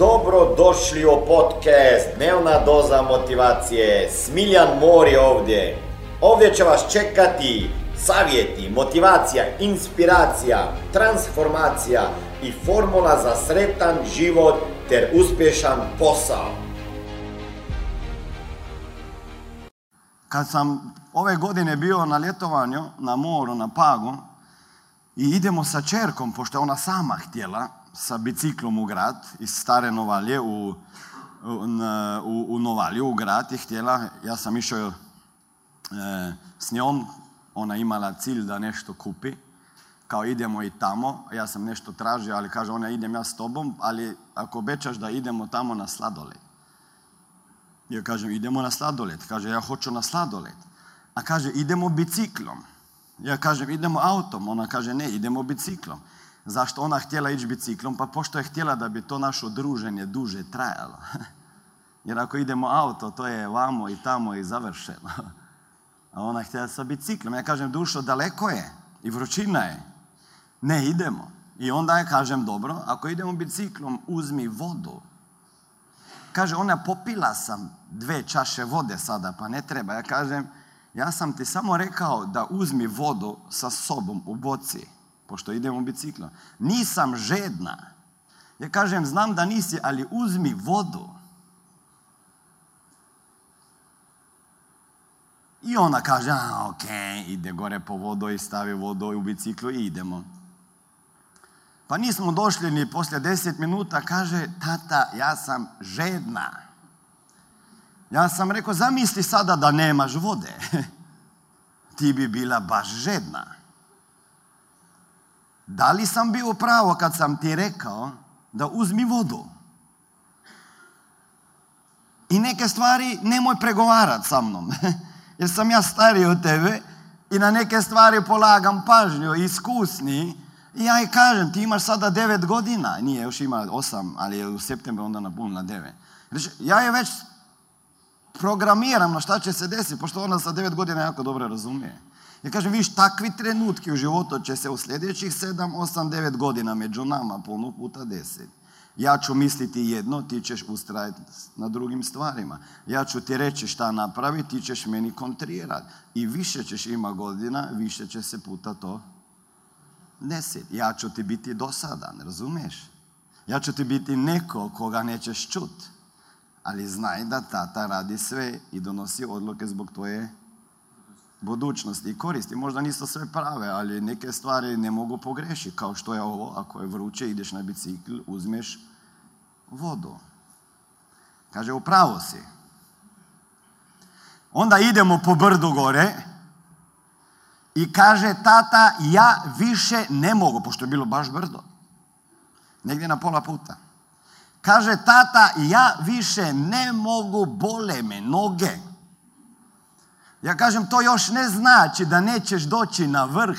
Dobro došli u podcast Dnevna doza motivacije. Smiljan Mor je ovdje. Ovdje će vas čekati savjeti, motivacija, inspiracija, transformacija i formula za sretan život ter uspješan posao. Kad sam ove godine bio na ljetovanju na moru, na Pagu, i idemo sa čerkom, pošto ona sama htjela, sa biciklom u grad, iz stare Novalje u, u, u Novalju, u grad je htjela. Ja sam išao e, s njom, ona imala cilj da nešto kupi. Kao idemo i tamo, ja sam nešto tražio, ali kaže ona idem ja s tobom, ali ako obećaš da idemo tamo na sladoled. Ja kažem idemo na sladoled. Kaže ja hoću na sladoled. A kaže idemo biciklom. Ja kažem idemo autom. Ona kaže ne idemo biciklom. Zašto ona htjela ići biciklom? Pa pošto je htjela da bi to naše druženje duže trajalo. Jer ako idemo auto, to je vamo i tamo i završeno. A ona htjela sa biciklom. Ja kažem, dušo, daleko je i vrućina je. Ne idemo. I onda ja kažem, dobro, ako idemo biciklom, uzmi vodu. Kaže, ona popila sam dve čaše vode sada, pa ne treba. Ja kažem, ja sam ti samo rekao da uzmi vodu sa sobom u boci pošto idemo biciklom. Nisam žedna. Ja kažem, znam da nisi, ali uzmi vodu. I ona kaže, a, ok, ide gore po vodu i stavi vodu u biciklu i idemo. Pa nismo došli ni poslije deset minuta, kaže, tata, ja sam žedna. Ja sam rekao, zamisli sada da nemaš vode. Ti bi bila baš žedna. Da li sam bio pravo kad sam ti rekao da uzmi vodu? I neke stvari nemoj pregovarati sa mnom. Jer sam ja stariji od tebe i na neke stvari polagam pažnju, iskusni. I ja i kažem, ti imaš sada devet godina. Nije, još ima osam, ali je u septembru onda na na devet. Ja je već programiram na šta će se desiti, pošto ona sa devet godina jako dobro razumije. Ja kažem, viš, takvi trenutki u životu će se u sljedećih 7, 8, 9 godina među nama, puno puta deset. Ja ću misliti jedno, ti ćeš ustrajati na drugim stvarima. Ja ću ti reći šta napraviti, ti ćeš meni kontrirati. I više ćeš ima godina, više će se puta to desiti. Ja ću ti biti dosadan, razumiješ? Ja ću ti biti neko koga nećeš čut. Ali znaj da tata radi sve i donosi odluke zbog tvoje budućnosti i koristi. Možda nisu sve prave, ali neke stvari ne mogu pogrešiti. Kao što je ovo, ako je vruće, ideš na bicikl, uzmeš vodu. Kaže, upravo si. Onda idemo po brdu gore i kaže, tata, ja više ne mogu, pošto je bilo baš brdo. Negdje na pola puta. Kaže, tata, ja više ne mogu, bole me noge. Ja kažem, to još ne znači da nećeš doći na vrh.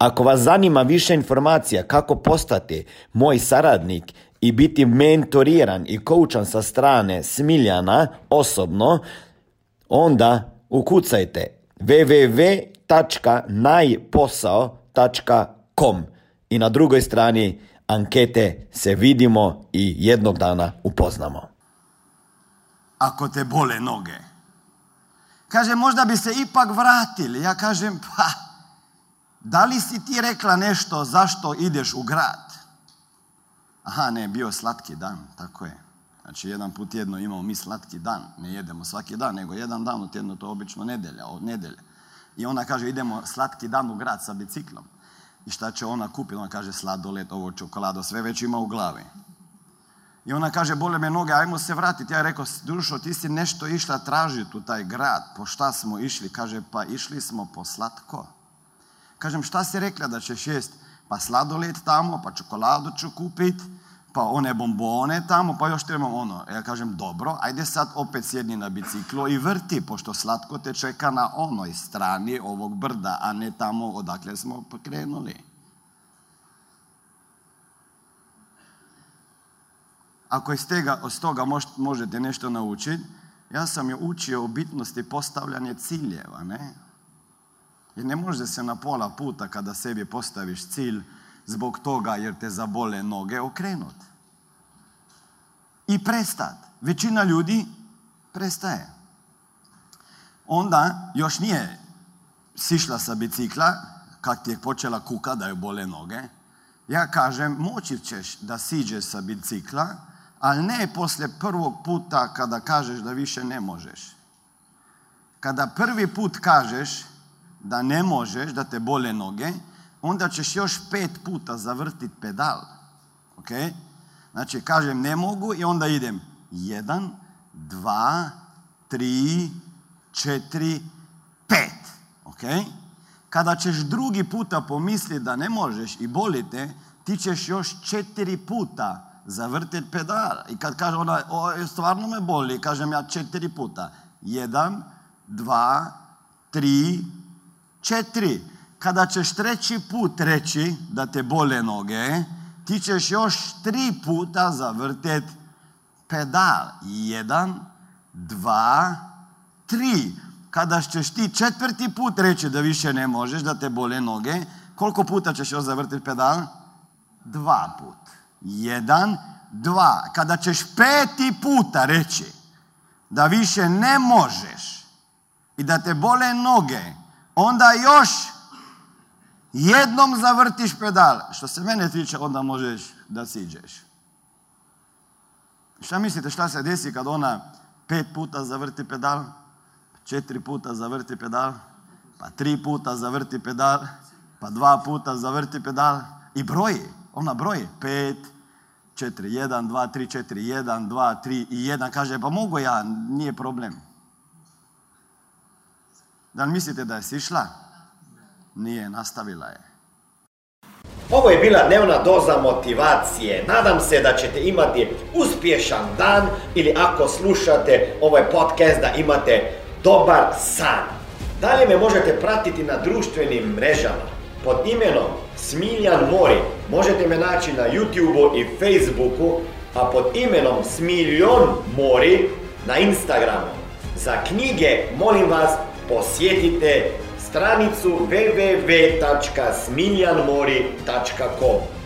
Ako vas zanima više informacija kako postati moj saradnik i biti mentoriran i koučan sa strane Smiljana osobno, onda ukucajte www.najposao.com i na drugoj strani ankete se vidimo i jednog dana upoznamo. Ako te bole noge. Kaže, možda bi se ipak vratili. Ja kažem, pa, da li si ti rekla nešto zašto ideš u grad? Aha, ne, bio slatki dan, tako je. Znači, jedan put jedno imamo mi slatki dan. Ne jedemo svaki dan, nego jedan dan u tjedno, to je obično nedelja, od nedelje. I ona kaže, idemo slatki dan u grad sa biciklom. I šta će ona kupiti? Ona kaže, sladoled, ovo čokolado, sve već ima u glavi. I ona kaže, bole me noge, ajmo se vratiti. Ja rekao, dušo, ti si nešto išla tražiti u taj grad. Po šta smo išli? Kaže, pa išli smo po slatko. Kažem, šta si rekla da ćeš jest? Pa sladoled tamo, pa čokoladu ću kupit, pa one bombone tamo, pa još trebamo ono. Ja kažem, dobro, ajde sad opet sjedni na biciklo i vrti, pošto slatko te čeka na onoj strani ovog brda, a ne tamo odakle smo krenuli. Ako iz tega, iz toga možete nešto naučiti, ja sam je učio o bitnosti postavljanja ciljeva, ne? Jer ne može se na pola puta kada sebi postaviš cilj zbog toga jer te zabole noge okrenut. I prestat. Većina ljudi prestaje. Onda još nije sišla sa bicikla, kak ti je počela kuka da joj bole noge. Ja kažem, moći ćeš da siđeš sa bicikla, ali ne poslije prvog puta kada kažeš da više ne možeš. Kada prvi put kažeš da ne možeš, da te bole noge, onda ćeš još pet puta zavrtiti pedal. Ok? Znači, kažem ne mogu i onda idem. Jedan, dva, tri, četiri, pet. Ok? Kada ćeš drugi puta pomisliti da ne možeš i bolite, ti ćeš još četiri puta zavrtiti pedal. I kad kaže ona, o, stvarno me boli, kažem ja četiri puta. Jedan, dva, tri, četiri. Kada ćeš treći put reći da te bole noge, ti ćeš još tri puta zavrtet pedal. Jedan, dva, tri. Kada ćeš ti četvrti put reći da više ne možeš, da te bole noge, koliko puta ćeš još zavrtiti pedal? Dva put. Jedan, dva. Kada ćeš peti puta reći da više ne možeš i da te bole noge, onda još jednom zavrtiš pedal. Što se mene tiče, onda možeš da siđeš. Šta mislite šta se desi kad ona pet puta zavrti pedal, četiri puta zavrti pedal, pa tri puta zavrti pedal, pa dva puta zavrti pedal i broji. Ona broji. Pet, četiri, jedan, dva, tri, četiri, jedan, dva, tri i jedan. Kaže, pa mogu ja, nije problem. Da li mislite da je sišla? Nije, nastavila je. Ovo je bila dnevna doza motivacije. Nadam se da ćete imati uspješan dan ili ako slušate ovaj podcast da imate dobar san. Dalje me možete pratiti na društvenim mrežama pod imenom Smiljan Mori. Možete me naći na YouTubeu i Facebooku, a pod imenom Smiljon Mori na Instagramu. Za knjige molim vas posjetite stranicu www.smiljanmori.com